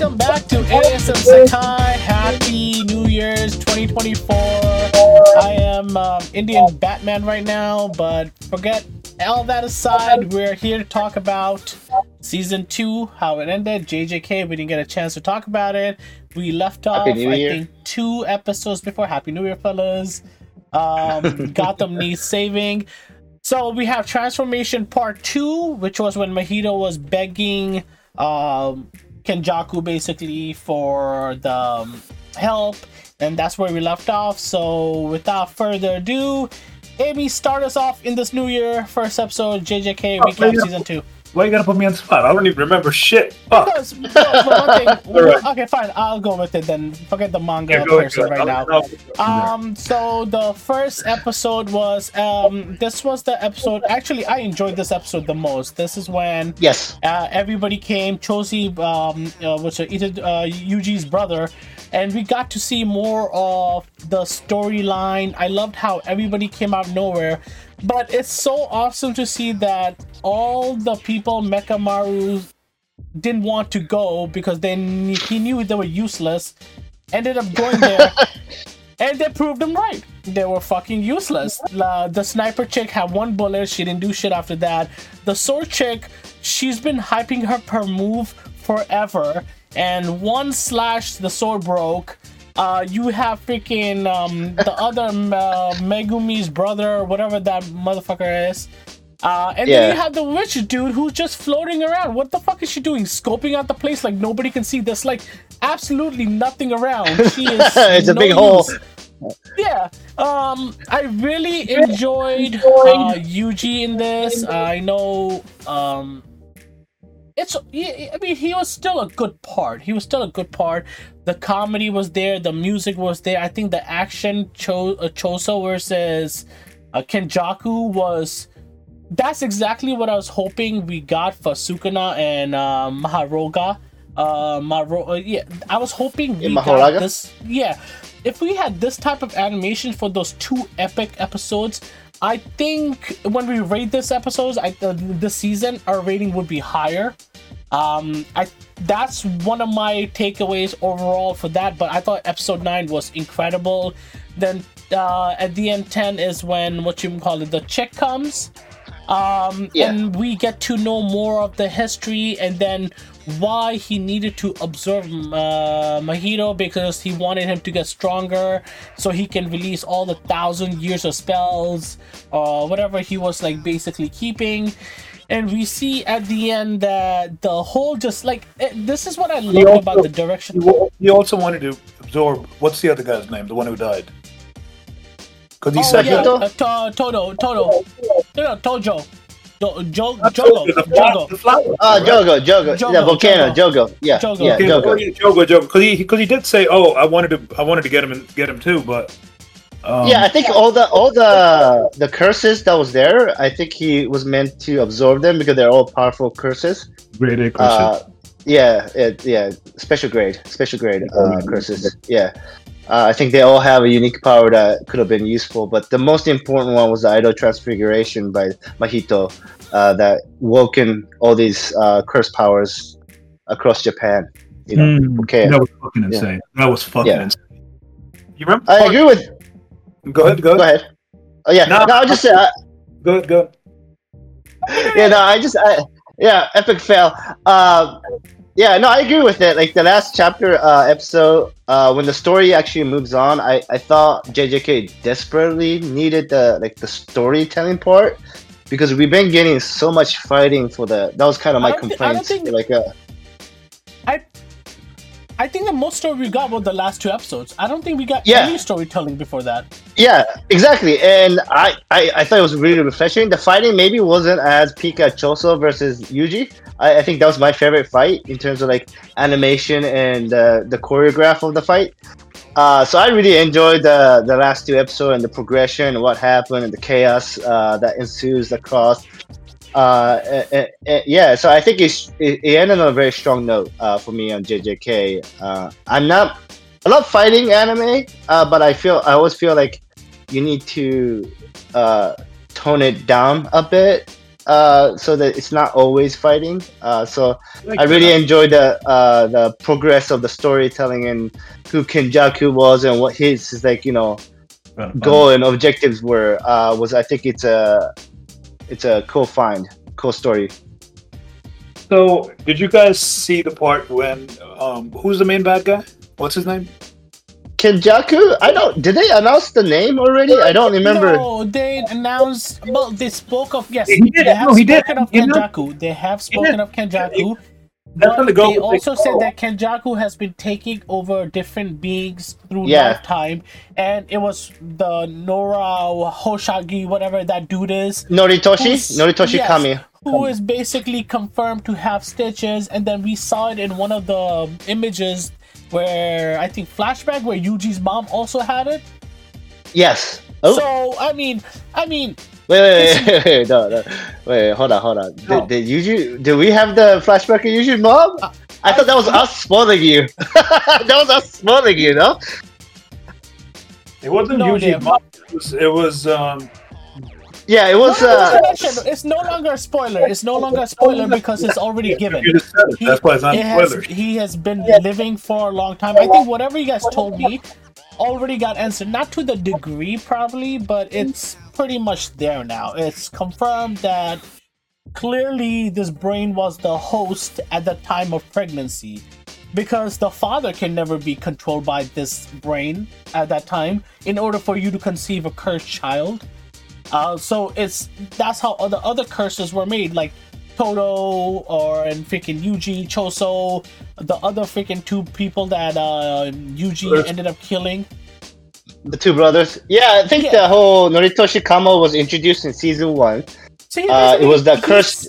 welcome back to ASM Sakai. Happy New Year's 2024. I am um, Indian Batman right now, but forget all that aside. We're here to talk about season two, how it ended. JJK, we didn't get a chance to talk about it. We left off, I think, two episodes before. Happy New Year, fellas. Um, Gotham needs saving. So we have transformation part two, which was when Mahito was begging um, Kenjaku basically for the um, help, and that's where we left off. So without further ado, Amy, start us off in this new year. First episode, JJK recap oh, season two. Why you gotta put me on the spot? I don't even remember shit. Fuck. Because, no, thing, okay, fine. I'll go with it then. Forget the manga yeah, person right now. Um, so the first episode was um, this was the episode. Actually, I enjoyed this episode the most. This is when yes, uh, everybody came. Choso, um, uh, which is uh, Yuji's brother, and we got to see more of the storyline. I loved how everybody came out nowhere but it's so awesome to see that all the people Mechamaru didn't want to go because then he knew they were useless. Ended up going there, and they proved him right. They were fucking useless. Uh, the sniper chick had one bullet. She didn't do shit after that. The sword chick, she's been hyping her per move forever. And one slash, the sword broke uh, you have freaking um, the other uh, Megumi's brother, whatever that motherfucker is. Uh, and yeah. then you have the witch dude who's just floating around. What the fuck is she doing? Scoping out the place like nobody can see. There's like absolutely nothing around. She is. it's no a big use. hole. Yeah. Um, I really enjoyed uh, Yuji in this. I know. Um, it's I mean he was still a good part. He was still a good part. The comedy was there, the music was there. I think the action Cho- uh, Choso versus uh, Kenjaku was that's exactly what I was hoping we got for Sukuna and uh, Maharoga. Uh, uh, yeah, I was hoping we got this. Yeah, if we had this type of animation for those two epic episodes, I think when we rate this episodes, I uh, this season, our rating would be higher. Um, I that's one of my takeaways overall for that. But I thought episode nine was incredible. Then uh, at the end, ten is when what you call it, the chick comes. Um, yeah. and we get to know more of the history and then why he needed to observe uh, Mahito because he wanted him to get stronger so he can release all the thousand years of spells or whatever he was like basically keeping and we see at the end that the whole just like it, this is what I love also, about the direction. He also wanted to absorb what's the other guy's name, the one who died? Because he oh, said yeah, uh, to- Todo, Todo, no, no, Tojo. Jo- jo- Jogo, Jogo. Ah, Jogo, Jogo, Jogo, yeah, Volcano, Jogo, yeah, Jogo, yeah, Jogo, Jogo, Jogo, because he because he did say, oh, I wanted to, I wanted to get him and get him too, but um, yeah, I think all the all the the curses that was there, I think he was meant to absorb them because they're all powerful curses. Grade A curses. Uh, yeah, it, yeah, special grade, special grade uh, curses. Yeah, uh, I think they all have a unique power that could have been useful, but the most important one was the idle transfiguration by Mahito uh, that woken all these uh, curse powers across Japan. You know, mm, okay, that was fucking insane. Yeah. That was fucking yeah. insane. You remember? I agree with Go ahead. Go ahead. Go ahead. Oh yeah. No, no I just. Uh, go ahead. Go. Yeah. No. I just. I, yeah. Epic fail. Yeah. No. I agree with it. Like the last chapter uh, episode, uh, when the story actually moves on, I I thought JJK desperately needed the like the storytelling part because we've been getting so much fighting for the. That was kind of my complaint. Think, like. Uh, I think the most story we got was the last two episodes. I don't think we got yeah. any storytelling before that. Yeah, exactly. And I, I, I thought it was really refreshing. The fighting maybe wasn't as Choso versus Yuji. I, I think that was my favorite fight in terms of like animation and uh, the choreograph of the fight. Uh, so I really enjoyed the the last two episodes and the progression and what happened and the chaos uh, that ensues across uh, uh, uh, yeah, so I think it, it ended on a very strong note uh, for me on JJK. Uh, I'm not, I love fighting anime, uh, but I feel I always feel like you need to uh, tone it down a bit uh, so that it's not always fighting. Uh, so Like I really that. enjoyed the uh, the progress of the storytelling and who Kenjaku was and what his, like you know goal and objectives were. Uh, was I think it's a it's a cool find, cool story. So, did you guys see the part when um, who's the main bad guy? What's his name? Kenjaku? I don't. Did they announce the name already? I don't remember. No, they announced. Well, they spoke of yes. He did, They have no, he did. spoken of Kenjaku. They have spoken did. of Kenjaku. That's when the But goal they also said that Kenjaku has been taking over different beings through Yeah. lifetime, and it was the Nora Hoshagi, whatever that dude is, Noritoshi? Noritoshi yes. Kamo. who is basically confirmed to have stitches, and then we saw it in one of the images where I think flashback where Yuji's mom also had it. Yes. Oh, So I mean, I mean, wait, wait, wait, wait, no, no. wait, hold on, hold on. Did, No. did Yuji, did we have the flashback of Yuji's mom? Uh, I thought that was us spoiling you. that was us spoiling you, no? It wasn't No, Yuji. they- It was, it was um, Yeah, it was. No, no, Uh, it's no longer a spoiler. It's no longer a spoiler because it's already given. you just said it. That's why it's not it has, he has been living for a long time. I think whatever you guys told me already got answered. Not to the degree, probably, but it's pretty much there now. It's confirmed that clearly this brain was the host at the time of pregnancy. Because the father can never be controlled by this brain at that time in order for you to conceive a cursed child. Uh, so it's that's how the other curses were made, like Toto or and freaking Yuji, Choso, the other freaking two people that uh, Yuji Yes. ended up killing. the two brothers. Yeah, I think Yeah. the whole Noritoshi Kamo was introduced in season one. See, Uh, it was the he's- cursed.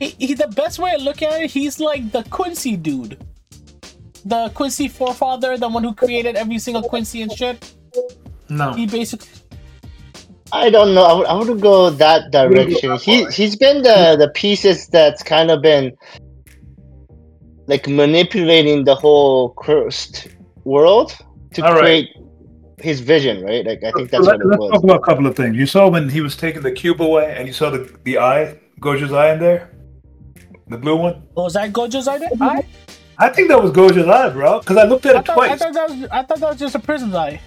He, he, the best way to look at it, he's like the Quincy dude, the Quincy forefather, the one who created every single Quincy and shit. No. He basically I don't know. I would, I wouldn't go that direction. He he's been the the pieces that's kind of been like manipulating the whole cursed world to All right. create his vision, right? Like I think that's Let, what it let's talk was. about a couple of things. You saw when he was taking the cube away, and you saw the the eye, Gojo's eye in there, the blue one. Oh, was that Gojo's idea? I, I think that was Gojo's eye, bro. Because I looked at I, it thought, I twice. thought that was I thought that was just a prison's eye.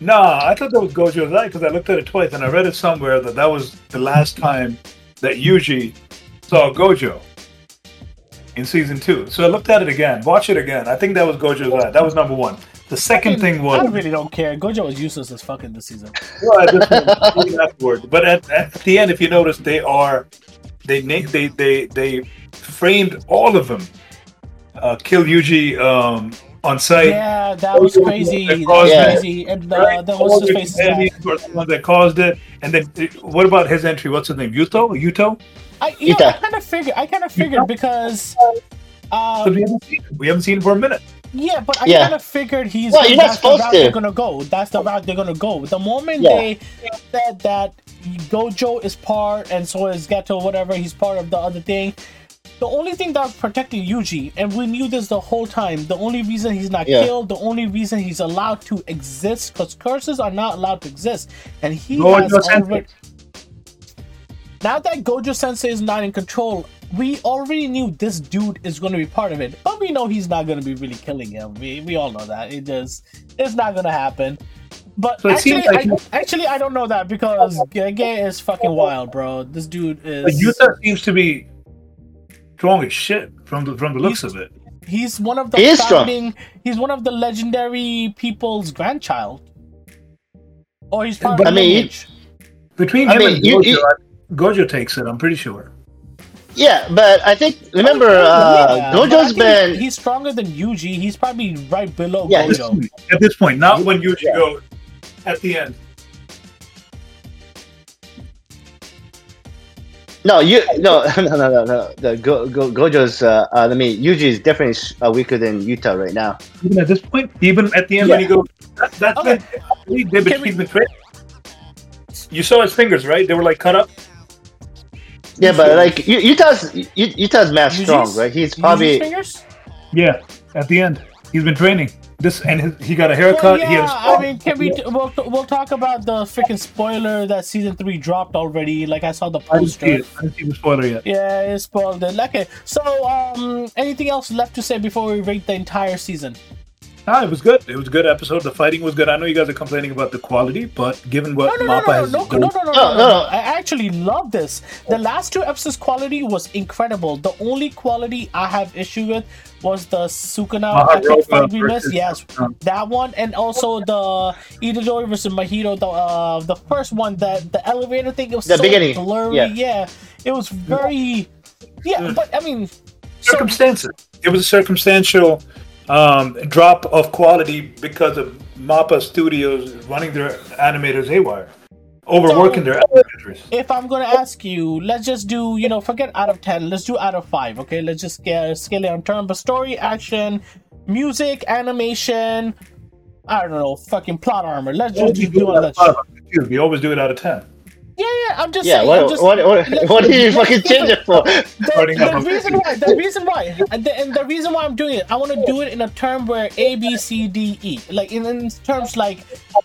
Nah, I thought that was Gojo's eye because I looked at it twice, and I read it somewhere that that was the last time that Yuji saw Gojo in season two. So I looked at it again. Watch it again. I think that was Gojo's eye. That was number one. The second thing was I really don't care. Gojo was useless as fucking this season. Well, I just went afterward. But at, at the end, if you notice, they are they they they they framed all of them. Uh, kill Yuji um, on site. Yeah, that was crazy. That Yeah. was crazy. And uh, that was All his the face. companions were that caused it. And then, uh, what about his entry? What's his name? Yuto? Yuto? I, you know, I kind of figured. I kind of figured because, uh, But we haven't seen him. We haven't seen him for a minute. yeah, but I Yeah. kind of figured he's. Well, you're not that's the supposed route to. They're gonna go. That's the route they're gonna go. The moment Yeah. they said that Gojo is part, and so is Geto, whatever, he's part of the other thing. The only thing that's protecting Yuji, and we knew this the whole time, the only reason he's not Yeah. killed, the only reason he's allowed to exist, because curses are not allowed to exist, and he Gojo has already. Now that Gojo Sensei is not in control, we already knew this dude is going to be part of it, but we know he's not going to be really killing him. We we all know that it just it's not going to happen. But So actually, like I, actually, I don't know that because Gege is fucking wild, bro. This dude But is Yuta seems to be strong as shit from the from the looks of it. he's one of the He is strong. He's one of the legendary people's grandchild, or he's part But- of I mean, lineage. Between I him mean, and you- Gojo, you- Gojo takes it. I'm pretty sure. Yeah, but I think remember uh, Yeah, but I Gojo's think been He's stronger than Yuji. He's probably right below Yeah, Gojo. At this point, not when Yuji Yeah. goes at the end. No you no no no no no the Go, Go, Gojo's uh, uh I mean Yuji is definitely uh, weaker than Yuta right now. Even at this point, even at the end when Yeah. he goes, that, that's Okay. been they've been Can we- he's been trained. You saw his fingers, right? They were like cut up. Yeah, but like Yu- Yuta's Yu- Yuta's mad strong, right? He's Yuji's probably fingers? Yeah, at the end. He's been training. This and his, he got a Well, haircut. he yeah, has. I mean, can we? We'll, we'll talk about the freaking spoiler that season three dropped already. Like I saw the I didn't see poster. it. I didn't see the spoiler yet. Yeah, it spoiled it. Okay, so um, anything else left to say before we rate the entire season? Ah, it was good. It was a good episode. The fighting was good. I know you guys are complaining about the quality, but given what No, no, no, Mappa no, has no, no, done, no, no, no, No, no, no, no. no. I actually love this. The last two episodes' quality was incredible. The only quality I have issue with was the Sukuna Maharoba epic fight we missed. Yes, um, that one, and also the Itadori versus Mahito. The uh, the first one, that the elevator thing. It was The so beginning, blurry. yeah. Yeah. it was very. Yeah, Mm. but I mean, so circumstances. It was a circumstantial um, drop of quality because of Mappa Studios running their animators haywire, overworking their animators. if I'm gonna ask you, let's just do, you know, forget out of ten, let's do out of five, okay? Let's just scale scale it on term, but story, action, music, animation, I don't know, fucking plot armor. Let's just do do it. it Let's, out of five. Excuse me, We always do it out of ten. Yeah, yeah. I'm just Yeah, saying. what, I'm just, what, what, let's- what do you let's fucking keep change it- it for? the, Starting the reason why, the reason why, and the, and the reason why I'm doing it, I want to do it in a term where A, B, C, D, E, like in, in terms like,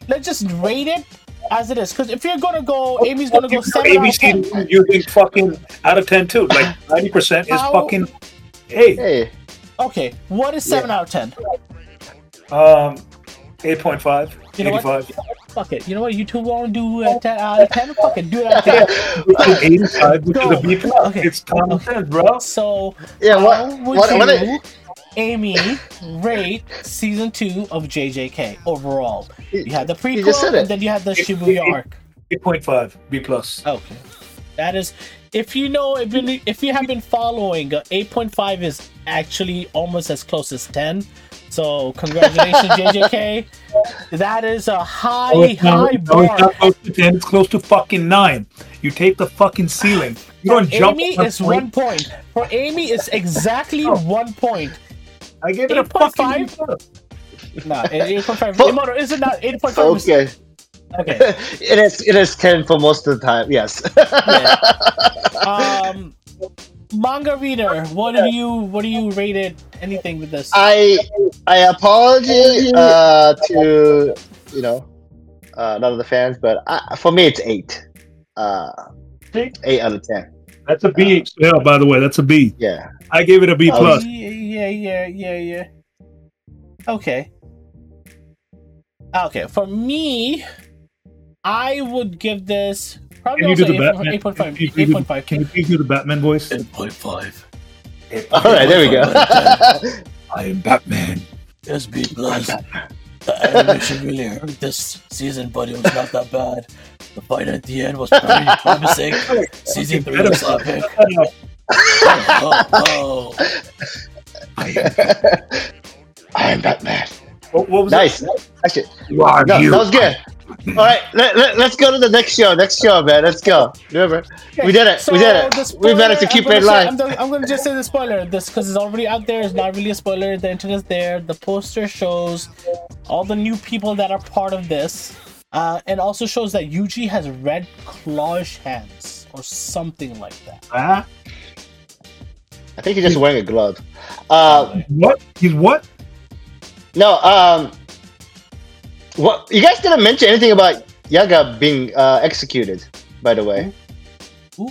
let's just rate it as it is. Because if you're gonna go, Amy's gonna go seven out of ten. ABC using fucking out of ten too. Like ninety percent is How- fucking eight. Hey, Okay, what is seven out of ten? Um, eight point five. You know what? Eighty-five. Fuck it. You know what? You two want to do a 10 out of 10? Fuck it. Do it out of 10. Eighty-five, which is a B plus. Okay. It's common sense, bro. So, yeah, what, how would what, you, what, Amy, rate season two of JJK overall? You had the You just said prequel, it. and then you had the Shibuya arc. Eight point five. B plus. Okay. That is, if you know, if you, if you have been following, uh, 8.5 is actually almost as close as 10. So, congratulations, JJK. That is a high, Oh, it's not- high no, it's bar. not close to ten. It's close to fucking nine. You take the fucking ceiling. You don't jump. Amy on is point. one point. For Amy, it's exactly one point. I gave it a 8.5? fucking. B plus. No, eight point five. Fuck. Imoto, is it not eight point five? okay. Okay. it is it is 10 for most of the time, yes. Um, manga reader, what do you what do you rate it? Anything with this? I I apologize uh, to you know uh, none of the fans, but I, for me it's eight. Uh, eight out of ten. That's a B. Yeah, by the way, that's a B. Yeah. I gave it a B Oh, plus. Yeah, yeah, yeah, yeah. Okay. Okay, for me, I would give this probably Can you do also the Batman? eight point five. Can you Eight do- point. Can you please do the Batman voice? Eight point five. All right, there we go. I am Batman. Yes, B plus. The animation really hurt this season, but it was not that bad. The fight at the end was pretty promising. Season three was epic. Oh, oh. I am. I am Batman. What, what was Nice. Actually, You are no, you. that was good. All right, let, let, let's go to the next show. Next show, man. Let's go. Remember, we did it. we did the it. We managed to keep it gonna live. I'm, gonna- I'm gonna just say the spoiler. This because it's already out there. It's not really a spoiler. The internet's there. The poster shows all the new people that are part of this, uh, and also shows that Yuji has red clawish hands or something like that. Ah, I think he's just wearing a glove. Uh, what? He's what? no, um, what you guys didn't mention anything about Yaga being uh, executed, by the way. Who?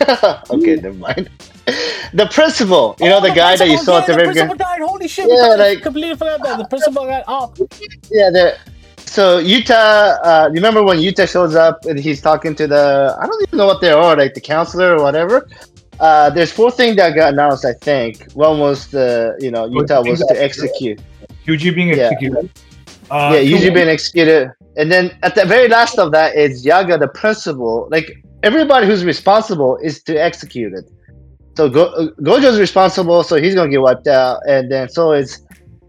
okay, never mind. The principal, you know, the Oh, guy that you principal, saw at the yeah, very principal died. Holy shit! Yeah, Yeah, like- completely forgot about the principal got off. Yeah, the so Yuta. Uh, remember when Yuta shows up and he's talking to the I don't even know what they are, like the counselor or whatever. Uh, there's four things that got announced. I think one was the you know Yuta was to execute. Yuji being Yeah. Executed. Uh, yeah, usually being executed. And then at the very last of that is Yaga, the principal. Like everybody who's responsible is to execute it. So Go- uh, Gojo's responsible, so he's gonna get wiped out. And then so is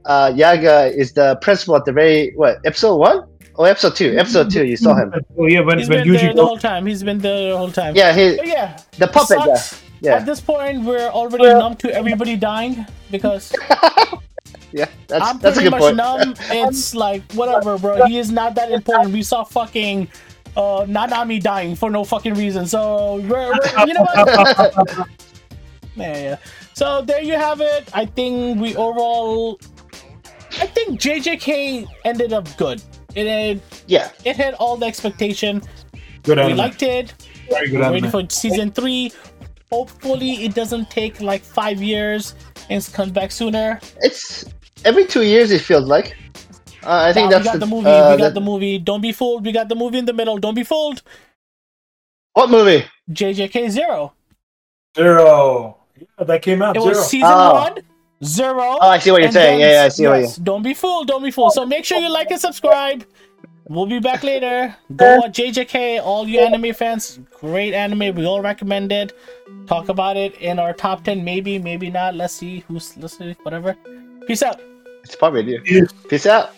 uh, Yaga is the principal at the very what episode one? Oh, episode two. Episode two. You saw him. Oh yeah, when, He's when been there Yuji the whole time. He's been there the whole time. Yeah, he But yeah. the puppet guy. Yeah, At this point, we're already numb to everybody dying because yeah. That's I'm that's a pretty much point. numb. It's like whatever, bro. He is not that important. We saw fucking uh Nanami dying for no fucking reason. So we're, we're you know what? yeah, yeah. So there you have it. I think we overall I think JJK ended up good. It had, Yeah, it had all the expectation. Good We anime. liked it. Very good We're waiting for season three. Hopefully, it doesn't take like five years and it comes back sooner. it's every two years. It feels like. Uh, I think Nah, that's we got the, movie. uh, we got that- the movie. Don't be fooled. We got the movie in the middle. Don't be fooled. What movie? JJK Zero. Zero. Yeah, that came out. It Zero. was season Oh. one, zero. Oh, I see what you're saying. Yeah, yeah, I see what yes, Don't be fooled. Don't be fooled. So make sure you like and subscribe. We'll be back later. Go watch JJK. All you anime fans, great anime. We all recommend it. Talk about it in our top ten. Maybe, maybe not. Let's see who's listening. Whatever. Peace out. It's probably you. Peace out.